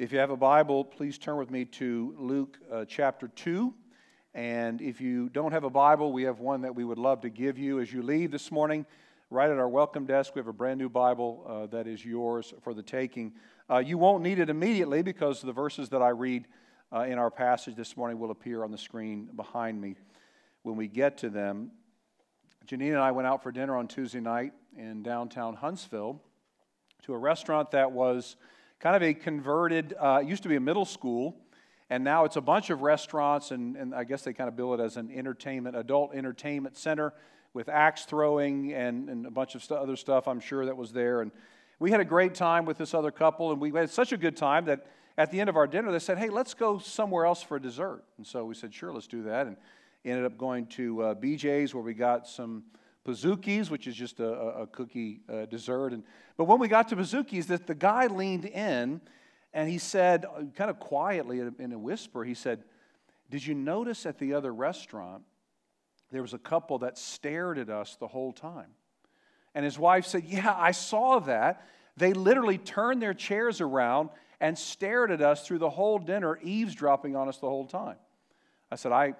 If you have a Bible, please turn with me to Luke uh, chapter 2. And if you don't have a Bible, we have one that we would love to give you as you leave this morning. Right at our welcome desk, we have a brand new Bible uh, that is yours for the taking. Uh, you won't need it immediately because the verses that I read uh, in our passage this morning will appear on the screen behind me when we get to them. Janine and I went out for dinner on Tuesday night in downtown Huntsville to a restaurant that was kind of a converted, uh, used to be a middle school, and now it's a bunch of restaurants, and, and I guess they kind of bill it as an entertainment, adult entertainment center with axe throwing and, and a bunch of st- other stuff I'm sure that was there. And we had a great time with this other couple, and we had such a good time that at the end of our dinner, they said, Hey, let's go somewhere else for dessert. And so we said, Sure, let's do that. And ended up going to uh, BJ's where we got some Pizookies, which is just a, a cookie uh, dessert. And, but when we got to Pizookies, that the guy leaned in and he said, uh, kind of quietly in a whisper, he said, Did you notice at the other restaurant there was a couple that stared at us the whole time? And his wife said, Yeah, I saw that. They literally turned their chairs around and stared at us through the whole dinner, eavesdropping on us the whole time. I said, I,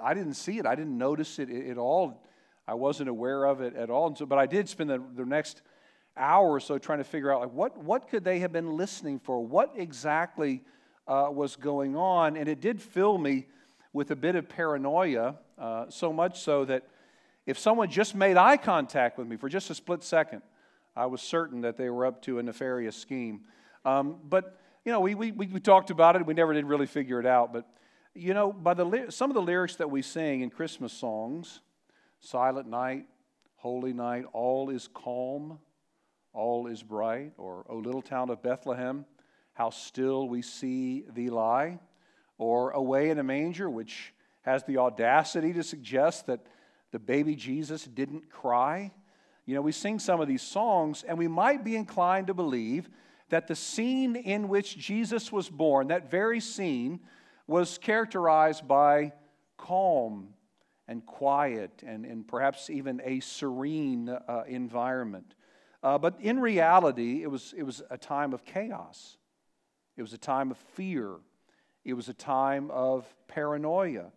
I didn't see it. I didn't notice it at all. I wasn't aware of it at all. And so, but I did spend the, the next hour or so trying to figure out like what, what could they have been listening for? What exactly uh, was going on? And it did fill me with a bit of paranoia, uh, so much so that if someone just made eye contact with me for just a split second, I was certain that they were up to a nefarious scheme. Um, but, you know, we, we, we talked about it. We never did really figure it out. But, you know, by the, some of the lyrics that we sing in Christmas songs, Silent night, holy night, all is calm, all is bright. Or, O little town of Bethlehem, how still we see thee lie. Or, Away in a manger, which has the audacity to suggest that the baby Jesus didn't cry. You know, we sing some of these songs, and we might be inclined to believe that the scene in which Jesus was born, that very scene, was characterized by calm and quiet and, and perhaps even a serene uh, environment. Uh, but in reality, it was, it was a time of chaos. It was a time of fear. It was a time of paranoia.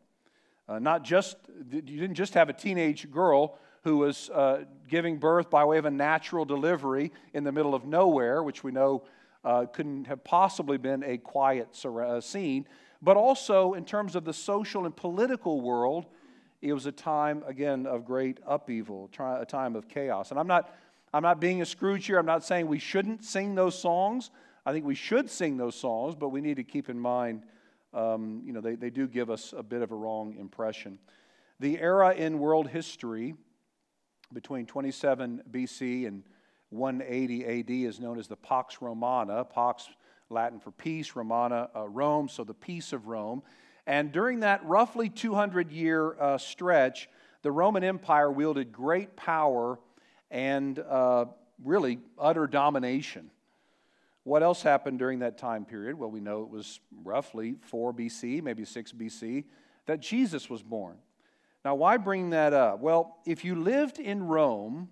Uh, not just, you didn't just have a teenage girl who was uh, giving birth by way of a natural delivery in the middle of nowhere, which we know uh, couldn't have possibly been a quiet uh, scene, but also in terms of the social and political world it was a time, again, of great upheaval, a time of chaos. And I'm not, I'm not being a Scrooge here. I'm not saying we shouldn't sing those songs. I think we should sing those songs, but we need to keep in mind, um, you know, they, they do give us a bit of a wrong impression. The era in world history between 27 BC and 180 AD is known as the Pax Romana. Pax, Latin for peace, Romana, uh, Rome, so the peace of Rome. And during that roughly 200 year uh, stretch, the Roman Empire wielded great power and uh, really utter domination. What else happened during that time period? Well, we know it was roughly 4 BC, maybe 6 BC, that Jesus was born. Now, why bring that up? Well, if you lived in Rome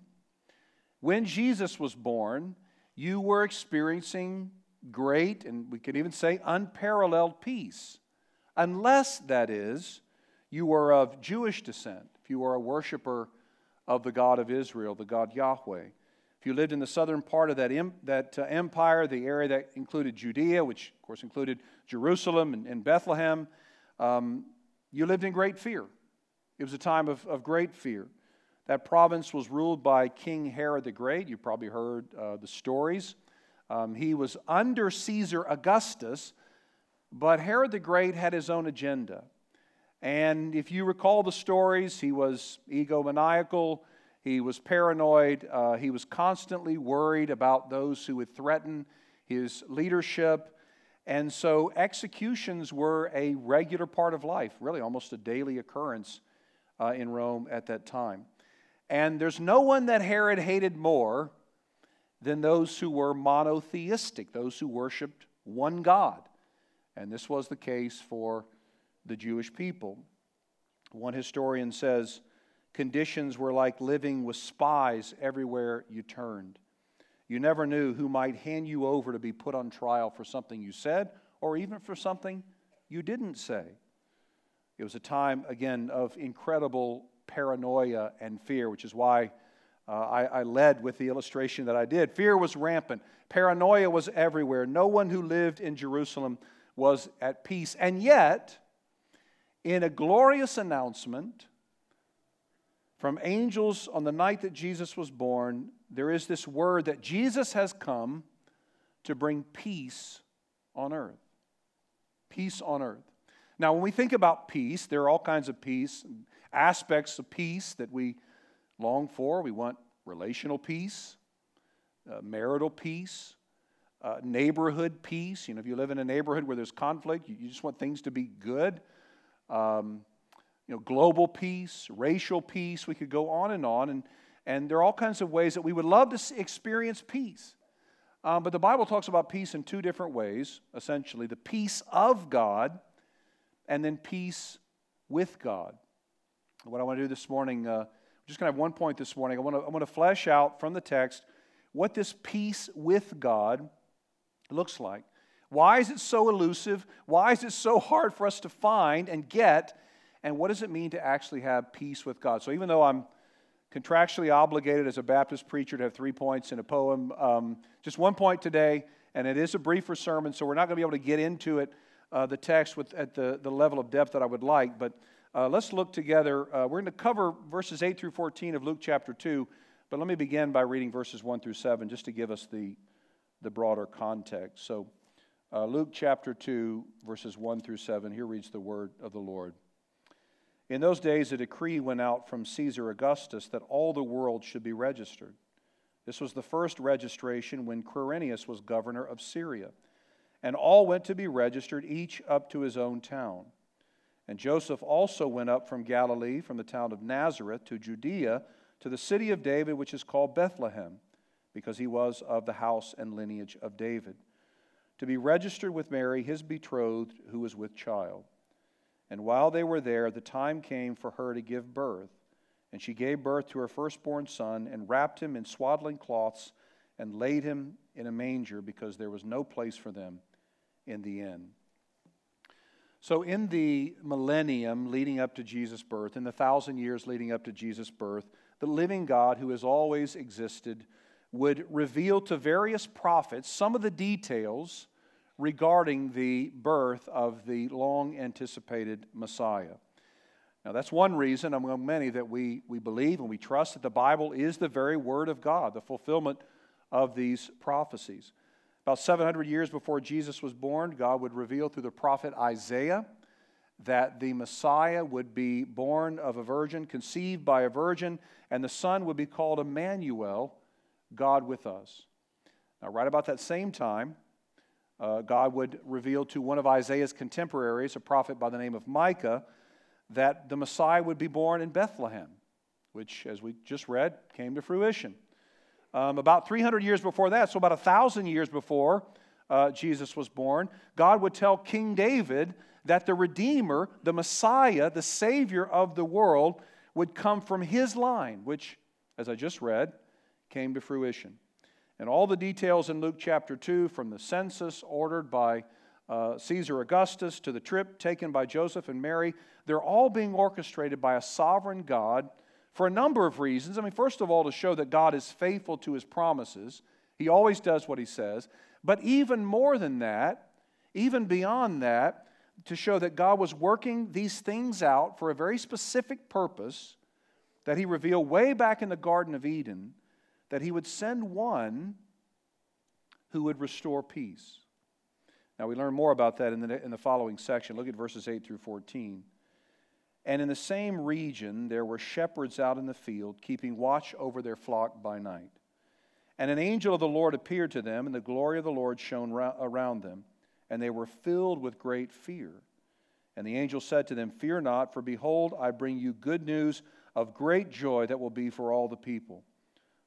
when Jesus was born, you were experiencing great, and we could even say unparalleled peace unless, that is, you were of Jewish descent, if you were a worshiper of the God of Israel, the God Yahweh. If you lived in the southern part of that, that uh, empire, the area that included Judea, which of course included Jerusalem and, and Bethlehem, um, you lived in great fear. It was a time of, of great fear. That province was ruled by King Herod the Great. You probably heard uh, the stories. Um, he was under Caesar Augustus, but Herod the Great had his own agenda. And if you recall the stories, he was egomaniacal, he was paranoid, uh, he was constantly worried about those who would threaten his leadership. And so executions were a regular part of life, really almost a daily occurrence uh, in Rome at that time. And there's no one that Herod hated more than those who were monotheistic, those who worshiped one God. And this was the case for the Jewish people. One historian says, Conditions were like living with spies everywhere you turned. You never knew who might hand you over to be put on trial for something you said or even for something you didn't say. It was a time, again, of incredible paranoia and fear, which is why uh, I, I led with the illustration that I did. Fear was rampant, paranoia was everywhere. No one who lived in Jerusalem was at peace. And yet, in a glorious announcement from angels on the night that Jesus was born, there is this word that Jesus has come to bring peace on earth. Peace on earth. Now, when we think about peace, there are all kinds of peace, aspects of peace that we long for. We want relational peace, uh, marital peace, uh, neighborhood peace. You know, if you live in a neighborhood where there's conflict, you, you just want things to be good. Um, you know, global peace, racial peace. We could go on and on, and and there are all kinds of ways that we would love to experience peace. Um, but the Bible talks about peace in two different ways, essentially the peace of God and then peace with God. What I want to do this morning, uh, I'm just going to have one point this morning. I want to, I want to flesh out from the text what this peace with God looks like. Why is it so elusive? Why is it so hard for us to find and get? And what does it mean to actually have peace with God? So, even though I'm contractually obligated as a Baptist preacher to have three points in a poem. Um, just one point today, and it is a briefer sermon, so we're not going to be able to get into it, uh, the text, with, at the, the level of depth that I would like. But uh, let's look together. Uh, we're going to cover verses 8 through 14 of Luke chapter 2, but let me begin by reading verses 1 through 7 just to give us the, the broader context. So, uh, Luke chapter 2, verses 1 through 7, here reads the word of the Lord. In those days, a decree went out from Caesar Augustus that all the world should be registered. This was the first registration when Quirinius was governor of Syria. And all went to be registered, each up to his own town. And Joseph also went up from Galilee, from the town of Nazareth, to Judea, to the city of David, which is called Bethlehem, because he was of the house and lineage of David, to be registered with Mary, his betrothed, who was with child. And while they were there, the time came for her to give birth. And she gave birth to her firstborn son, and wrapped him in swaddling cloths, and laid him in a manger, because there was no place for them in the inn. So, in the millennium leading up to Jesus' birth, in the thousand years leading up to Jesus' birth, the living God who has always existed would reveal to various prophets some of the details regarding the birth of the long anticipated Messiah. Now, that's one reason among many that we, we believe and we trust that the Bible is the very Word of God, the fulfillment of these prophecies. About 700 years before Jesus was born, God would reveal through the prophet Isaiah that the Messiah would be born of a virgin, conceived by a virgin, and the Son would be called Emmanuel, God with us. Now, right about that same time, uh, God would reveal to one of Isaiah's contemporaries, a prophet by the name of Micah, that the Messiah would be born in Bethlehem, which, as we just read, came to fruition. Um, about 300 years before that, so about 1,000 years before uh, Jesus was born, God would tell King David that the Redeemer, the Messiah, the Savior of the world, would come from his line, which, as I just read, came to fruition. And all the details in Luke chapter 2, from the census ordered by uh, Caesar Augustus to the trip taken by Joseph and Mary, they're all being orchestrated by a sovereign God for a number of reasons. I mean, first of all, to show that God is faithful to his promises, he always does what he says. But even more than that, even beyond that, to show that God was working these things out for a very specific purpose that he revealed way back in the Garden of Eden that he would send one who would restore peace. Now, we learn more about that in the, in the following section. Look at verses 8 through 14. And in the same region, there were shepherds out in the field, keeping watch over their flock by night. And an angel of the Lord appeared to them, and the glory of the Lord shone around them, and they were filled with great fear. And the angel said to them, Fear not, for behold, I bring you good news of great joy that will be for all the people.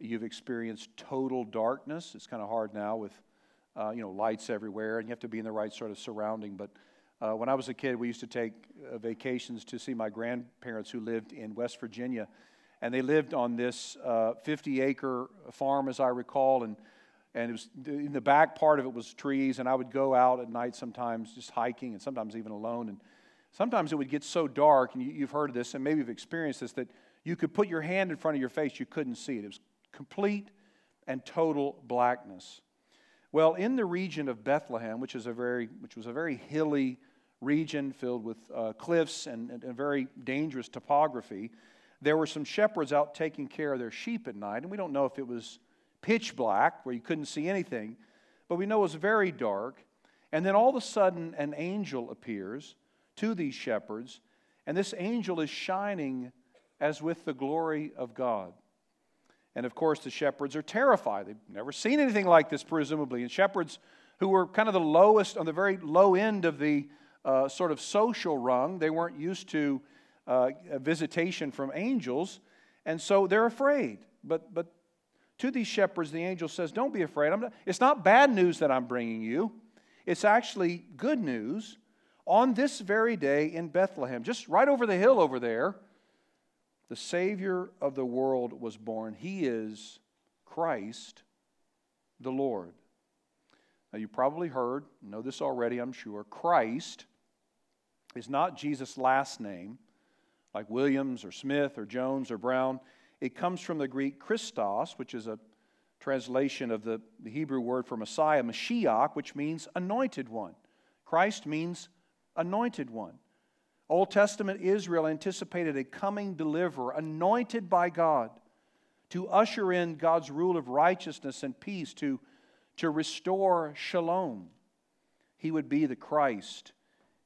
you've experienced total darkness. It's kind of hard now with uh, you know lights everywhere, and you have to be in the right sort of surrounding. But uh, when I was a kid, we used to take uh, vacations to see my grandparents who lived in West Virginia, and they lived on this 50-acre uh, farm, as I recall, and and it was in the back part of it was trees and i would go out at night sometimes just hiking and sometimes even alone and sometimes it would get so dark and you, have heard of this and maybe you've experienced this that you could put your hand in front of your face you couldn't see it it was complete and total blackness well in the region of bethlehem which is a very which was a very hilly region filled with uh, cliffs and, and, and very dangerous topography there were some shepherds out taking care of their sheep at night and we don't know if it was pitch black where you couldn't see anything, but we know it was very dark. And then all of a sudden, an angel appears to these shepherds, and this angel is shining as with the glory of God. And of course, the shepherds are terrified. They've never seen anything like this, presumably. And shepherds who were kind of the lowest, on the very low end of the uh, sort of social rung, they weren't used to uh, visitation from angels, and so they're afraid. But, but to these shepherds, the angel says, Don't be afraid. Not, it's not bad news that I'm bringing you, it's actually good news. On this very day in Bethlehem, just right over the hill over there, the Savior of the world was born. He is Christ the Lord. Now, you probably heard, know this already, I'm sure. Christ is not Jesus' last name, like Williams or Smith or Jones or Brown. It comes from the Greek Christos, which is a translation of the, the Hebrew word for Messiah, Mashiach, which means anointed one. Christ means anointed one. Old Testament Israel anticipated a coming deliverer, anointed by God, to usher in God's rule of righteousness and peace, to, to restore shalom. He would be the Christ,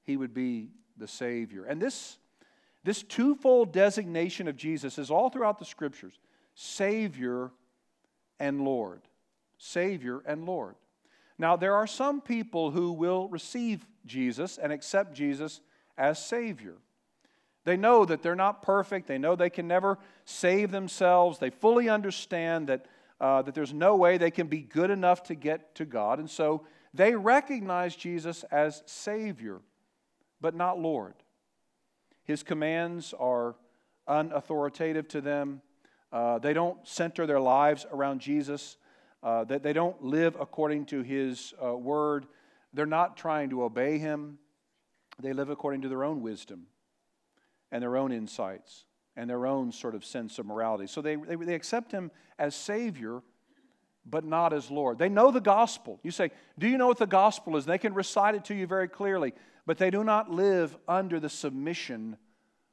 he would be the Savior. And this this twofold designation of Jesus is all throughout the scriptures Savior and Lord. Savior and Lord. Now, there are some people who will receive Jesus and accept Jesus as Savior. They know that they're not perfect. They know they can never save themselves. They fully understand that, uh, that there's no way they can be good enough to get to God. And so they recognize Jesus as Savior, but not Lord. His commands are unauthoritative to them. Uh, they don't center their lives around Jesus. Uh, that they don't live according to His uh, word. They're not trying to obey Him. They live according to their own wisdom and their own insights and their own sort of sense of morality. So they, they, they accept Him as Savior, but not as Lord. They know the gospel. You say, Do you know what the gospel is? They can recite it to you very clearly but they do not live under the submission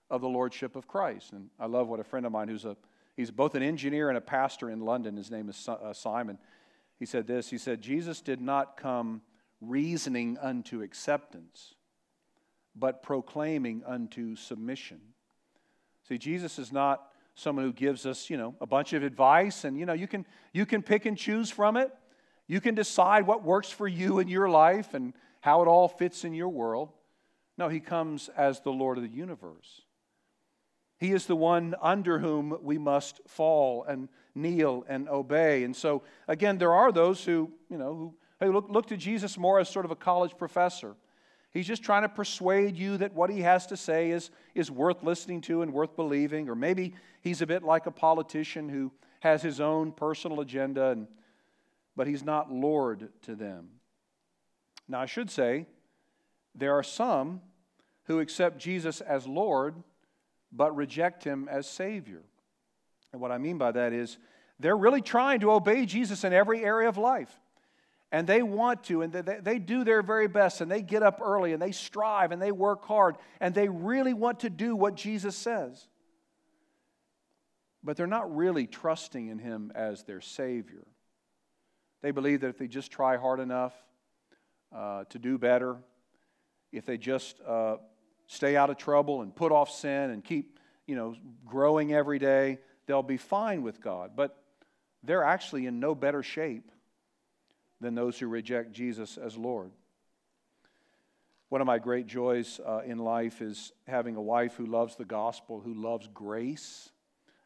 of the lordship of Christ. And I love what a friend of mine who's a he's both an engineer and a pastor in London. His name is uh, Simon. He said this. He said Jesus did not come reasoning unto acceptance, but proclaiming unto submission. See, Jesus is not someone who gives us, you know, a bunch of advice and you know, you can you can pick and choose from it. You can decide what works for you in your life and how it all fits in your world. No, he comes as the Lord of the universe. He is the one under whom we must fall and kneel and obey. And so, again, there are those who, you know, who, look, look to Jesus more as sort of a college professor. He's just trying to persuade you that what he has to say is, is worth listening to and worth believing. Or maybe he's a bit like a politician who has his own personal agenda, and, but he's not Lord to them. Now, I should say, there are some who accept Jesus as Lord but reject him as Savior. And what I mean by that is they're really trying to obey Jesus in every area of life. And they want to, and they, they do their very best, and they get up early, and they strive, and they work hard, and they really want to do what Jesus says. But they're not really trusting in Him as their Savior. They believe that if they just try hard enough, uh, to do better, if they just uh, stay out of trouble and put off sin and keep, you know, growing every day, they'll be fine with God. But they're actually in no better shape than those who reject Jesus as Lord. One of my great joys uh, in life is having a wife who loves the gospel, who loves grace,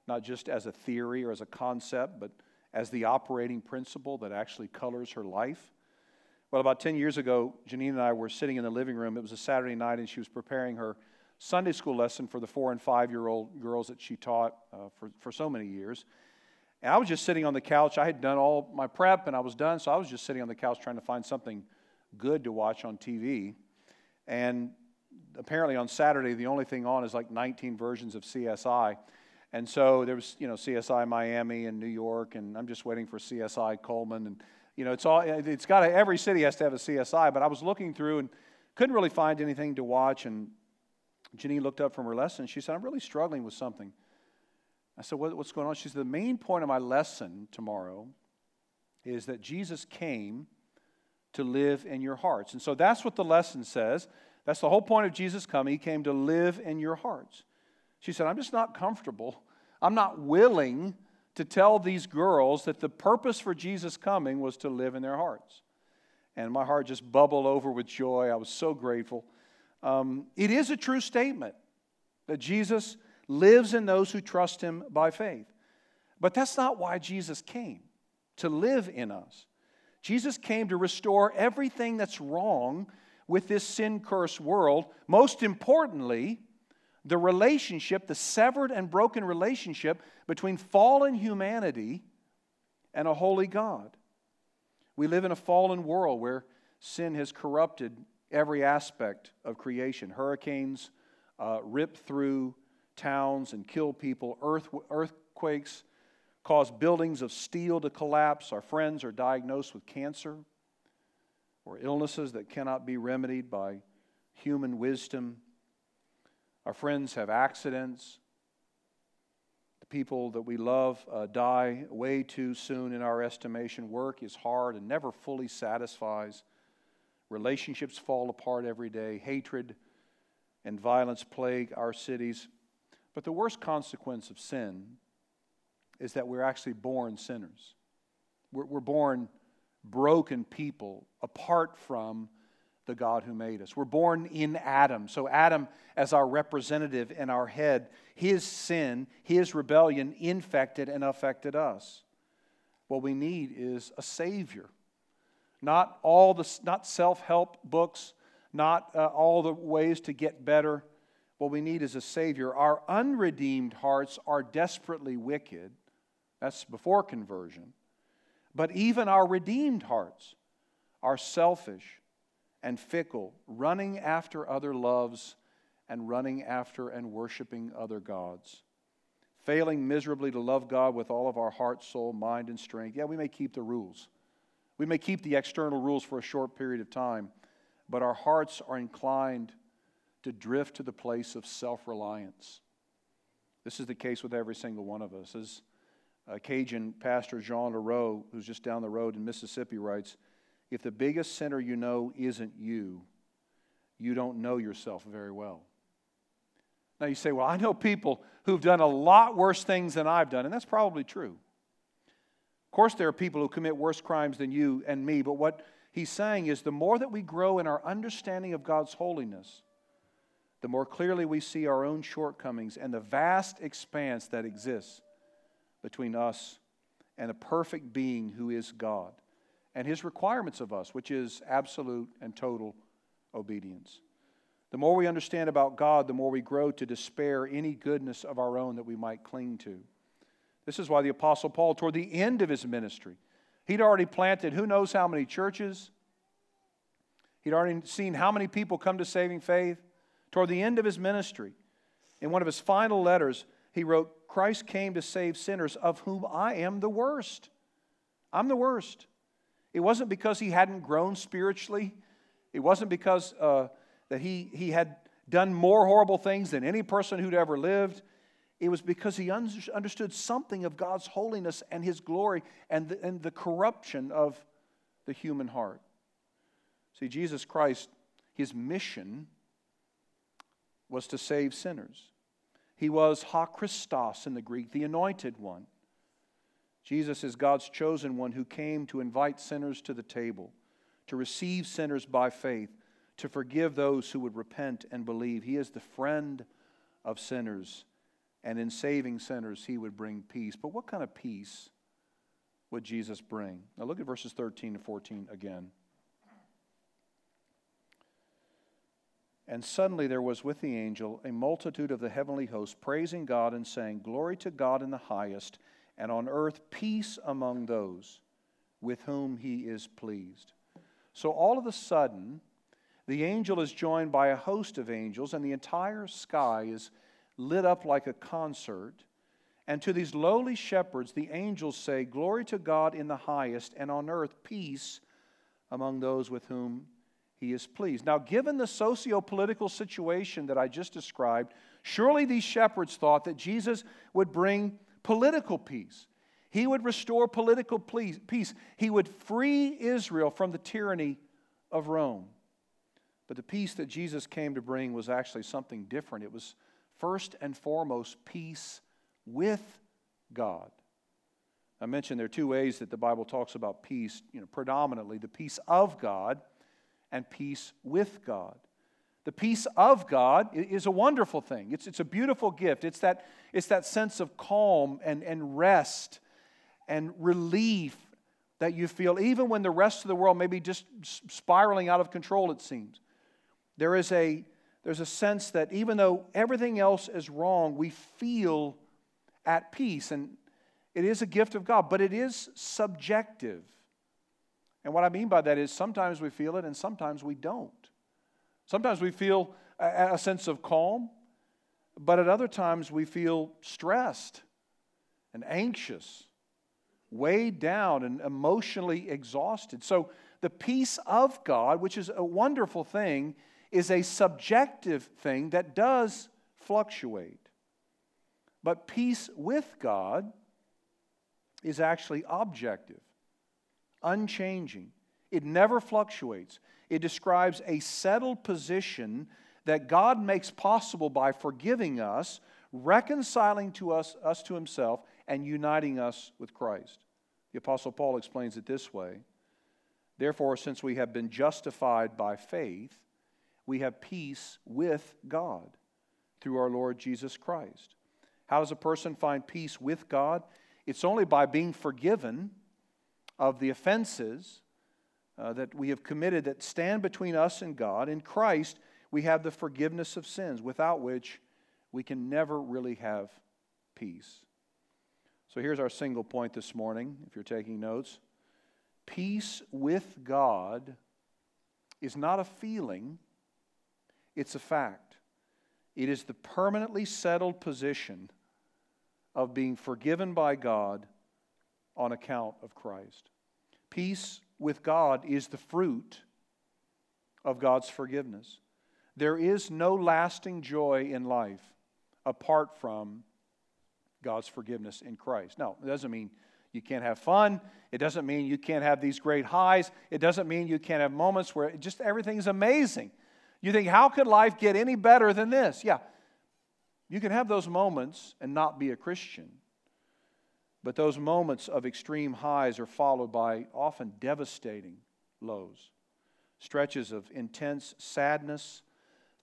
not just as a theory or as a concept, but as the operating principle that actually colors her life. Well, about 10 years ago, Janine and I were sitting in the living room. It was a Saturday night, and she was preparing her Sunday school lesson for the four and five year old girls that she taught uh, for, for so many years. And I was just sitting on the couch. I had done all my prep and I was done, so I was just sitting on the couch trying to find something good to watch on TV. And apparently on Saturday, the only thing on is like 19 versions of CSI. And so there was, you know, CSI Miami and New York, and I'm just waiting for CSI Cullman. And, you know, it's all, it's got, every city has to have a CSI. But I was looking through and couldn't really find anything to watch. And Janine looked up from her lesson. She said, I'm really struggling with something. I said, what, What's going on? She said, The main point of my lesson tomorrow is that Jesus came to live in your hearts. And so that's what the lesson says. That's the whole point of Jesus coming. He came to live in your hearts. She said, I'm just not comfortable. I'm not willing to tell these girls that the purpose for Jesus coming was to live in their hearts. And my heart just bubbled over with joy. I was so grateful. Um, it is a true statement that Jesus lives in those who trust him by faith. But that's not why Jesus came, to live in us. Jesus came to restore everything that's wrong with this sin cursed world. Most importantly, the relationship, the severed and broken relationship between fallen humanity and a holy God. We live in a fallen world where sin has corrupted every aspect of creation. Hurricanes uh, rip through towns and kill people, Earth, earthquakes cause buildings of steel to collapse. Our friends are diagnosed with cancer or illnesses that cannot be remedied by human wisdom. Our friends have accidents. The people that we love uh, die way too soon in our estimation. Work is hard and never fully satisfies. Relationships fall apart every day. Hatred and violence plague our cities. But the worst consequence of sin is that we're actually born sinners. We're, we're born broken people apart from the God who made us. We're born in Adam. So, Adam, as our representative and our head, his sin, his rebellion infected and affected us. What we need is a Savior. Not all the not self-help books, not uh, all the ways to get better. What we need is a Savior. Our unredeemed hearts are desperately wicked that's before conversion. But even our redeemed hearts are selfish and fickle, running after other loves and running after and worshiping other gods. Failing miserably to love God with all of our heart, soul, mind, and strength. Yeah, we may keep the rules. We may keep the external rules for a short period of time, but our hearts are inclined to drift to the place of self reliance. This is the case with every single one of us. As Cajun pastor Jean Leroux, who's just down the road in Mississippi, writes If the biggest sinner you know isn't you, you don't know yourself very well. Now you say, Well, I know people who've done a lot worse things than I've done, and that's probably true. Of course, there are people who commit worse crimes than you and me, but what he's saying is the more that we grow in our understanding of God's holiness, the more clearly we see our own shortcomings and the vast expanse that exists between us and a perfect being who is God and his requirements of us, which is absolute and total obedience. The more we understand about God, the more we grow to despair any goodness of our own that we might cling to. This is why the Apostle Paul, toward the end of his ministry, he'd already planted who knows how many churches. He'd already seen how many people come to saving faith. Toward the end of his ministry, in one of his final letters, he wrote, Christ came to save sinners, of whom I am the worst. I'm the worst. It wasn't because he hadn't grown spiritually, it wasn't because uh, that he, he had done more horrible things than any person who'd ever lived. It was because he understood something of God's holiness and his glory and the, and the corruption of the human heart. See, Jesus Christ, his mission was to save sinners. He was ha Christos in the Greek, the anointed one. Jesus is God's chosen one who came to invite sinners to the table, to receive sinners by faith, to forgive those who would repent and believe. He is the friend of sinners, and in saving sinners, he would bring peace. But what kind of peace would Jesus bring? Now look at verses 13 to 14 again. And suddenly there was with the angel a multitude of the heavenly host praising God and saying, Glory to God in the highest, and on earth peace among those with whom he is pleased. So all of a sudden, the angel is joined by a host of angels, and the entire sky is lit up like a concert. And to these lowly shepherds, the angels say, Glory to God in the highest, and on earth peace among those with whom he is pleased. Now, given the socio political situation that I just described, surely these shepherds thought that Jesus would bring political peace. He would restore political peace. He would free Israel from the tyranny of Rome. But the peace that Jesus came to bring was actually something different. It was first and foremost peace with God. I mentioned there are two ways that the Bible talks about peace, you know, predominantly the peace of God and peace with God. The peace of God is a wonderful thing. It's, it's a beautiful gift. It's that, it's that sense of calm and, and rest and relief that you feel, even when the rest of the world may be just spiraling out of control, it seems. There is a, there's a sense that even though everything else is wrong, we feel at peace. And it is a gift of God, but it is subjective. And what I mean by that is sometimes we feel it and sometimes we don't. Sometimes we feel a, a sense of calm, but at other times we feel stressed and anxious, weighed down and emotionally exhausted. So the peace of God, which is a wonderful thing, is a subjective thing that does fluctuate. But peace with God is actually objective unchanging. It never fluctuates. It describes a settled position that God makes possible by forgiving us, reconciling to us, us to himself, and uniting us with Christ. The Apostle Paul explains it this way Therefore, since we have been justified by faith, we have peace with God through our Lord Jesus Christ. How does a person find peace with God? It's only by being forgiven of the offenses uh, that we have committed that stand between us and God. In Christ, we have the forgiveness of sins, without which we can never really have peace. So here's our single point this morning, if you're taking notes. Peace with God is not a feeling, it's a fact. It is the permanently settled position of being forgiven by God on account of Christ. Peace with God is the fruit of God's forgiveness. There is no lasting joy in life apart from God's forgiveness in Christ. Now, it doesn't mean you can't have fun. It doesn't mean you can't have these great highs. It doesn't mean you can't have moments where just everything's amazing. You think, how could life get any better than this? Yeah, you can have those moments and not be a Christian. But those moments of extreme highs are followed by often devastating lows, stretches of intense sadness,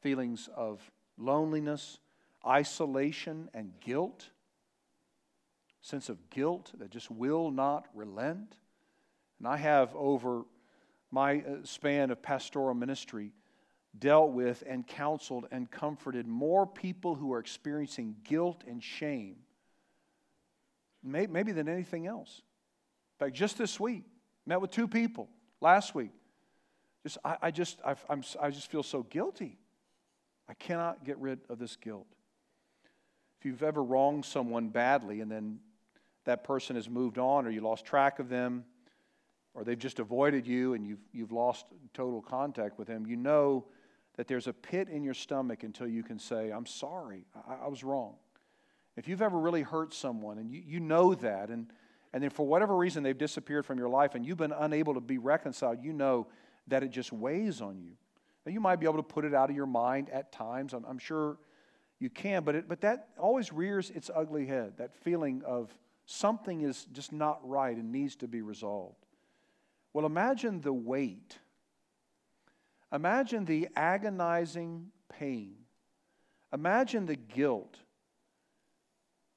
feelings of loneliness, isolation, and guilt. Sense of guilt that just will not relent. And I have, over my uh, span of pastoral ministry, dealt with and counseled and comforted more people who are experiencing guilt and shame maybe than anything else. In fact, just this week, met with two people last week. Just, I, I just, I, I'm, I just feel so guilty. I cannot get rid of this guilt. If you've ever wronged someone badly and then that person has moved on or you lost track of them or they've just avoided you and you've, you've lost total contact with them, you know that there's a pit in your stomach until you can say, I'm sorry, I, I was wrong. If you've ever really hurt someone and you, you know that, and, and then for whatever reason they've disappeared from your life and you've been unable to be reconciled, you know that it just weighs on you. Now, you might be able to put it out of your mind at times. I'm, I'm sure you can, but, it, but that always rears its ugly head, that feeling of something is just not right and needs to be resolved. Well, imagine the weight. Imagine the agonizing pain. Imagine the guilt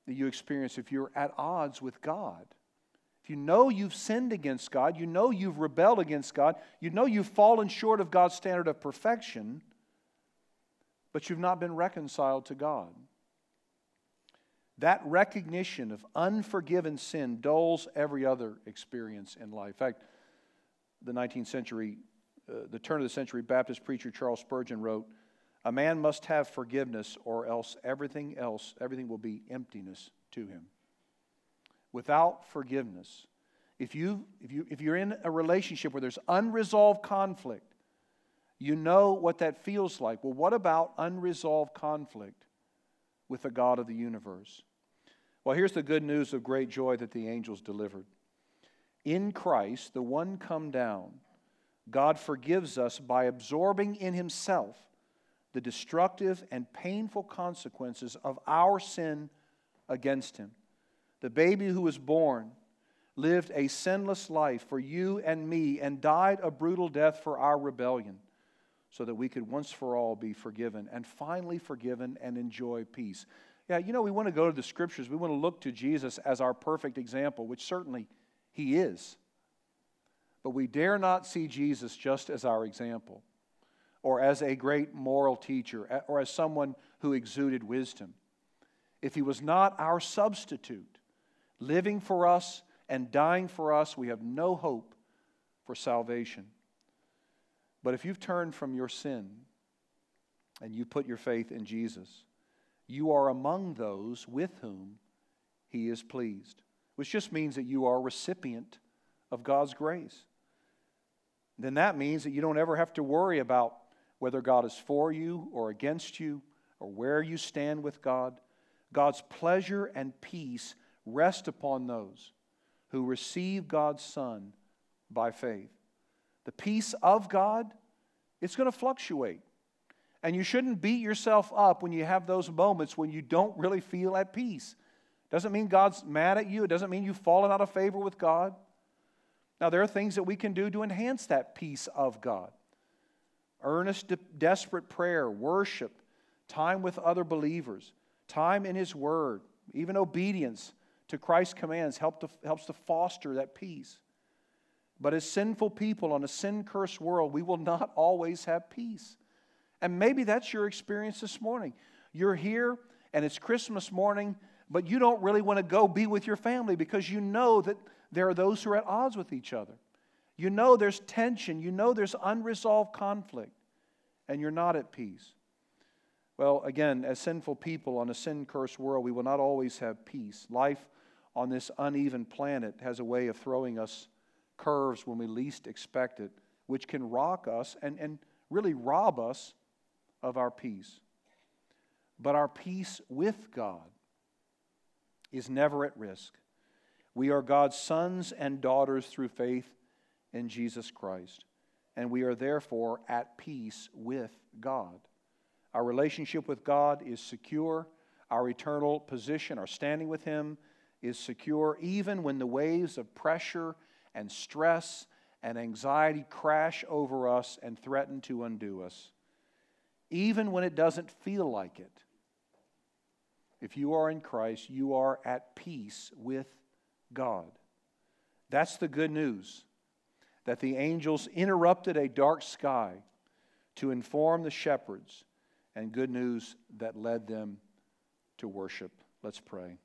that you experience if you're at odds with God. If you know you've sinned against God, you know you've rebelled against God, you know you've fallen short of God's standard of perfection, but you've not been reconciled to God. That recognition of unforgiven sin dulls every other experience in life. In fact, the 19th century, uh, the turn of the century Baptist preacher Charles Spurgeon wrote, A man must have forgiveness, or else everything else, everything will be emptiness to him. Without forgiveness, if, you, if, you, if you're in a relationship where there's unresolved conflict, you know what that feels like. Well, what about unresolved conflict with the God of the universe? Well, here's the good news of great joy that the angels delivered. In Christ, the one come down, God forgives us by absorbing in himself the destructive and painful consequences of our sin against him. The baby who was born lived a sinless life for you and me and died a brutal death for our rebellion so that we could once for all be forgiven and finally forgiven and enjoy peace. Yeah, you know, we want to go to the scriptures. We want to look to Jesus as our perfect example, which certainly he is. But we dare not see Jesus just as our example, or as a great moral teacher, or as someone who exuded wisdom. If he was not our substitute, living for us and dying for us, we have no hope for salvation. But if you've turned from your sin and you put your faith in Jesus, you are among those with whom he is pleased, which just means that you are a recipient of God's grace. Then that means that you don't ever have to worry about whether God is for you or against you or where you stand with God. God's pleasure and peace rest upon those who receive God's Son by faith. The peace of God, it's going to fluctuate. And you shouldn't beat yourself up when you have those moments when you don't really feel at peace. Doesn't mean God's mad at you, it doesn't mean you've fallen out of favor with God. Now, there are things that we can do to enhance that peace of God earnest, de- desperate prayer, worship, time with other believers, time in His Word, even obedience to Christ's commands help to, helps to foster that peace. But as sinful people on a sin cursed world, we will not always have peace. And maybe that's your experience this morning. You're here and it's Christmas morning, but you don't really want to go be with your family because you know that there are those who are at odds with each other. You know there's tension, you know there's unresolved conflict, and you're not at peace. Well, again, as sinful people on a sin cursed world, we will not always have peace. Life on this uneven planet has a way of throwing us curves when we least expect it, which can rock us and, and really rob us of our peace. But our peace with God is never at risk. We are God's sons and daughters through faith in Jesus Christ, and we are therefore at peace with God. Our relationship with God is secure. Our eternal position, our standing with Him, is secure, even when the waves of pressure and stress and anxiety crash over us and threaten to undo us even when it doesn't feel like it. If you are in Christ, you are at peace with God. That's the good news that the angels interrupted a dark sky to inform the shepherds, and good news that led them to worship. Let's pray.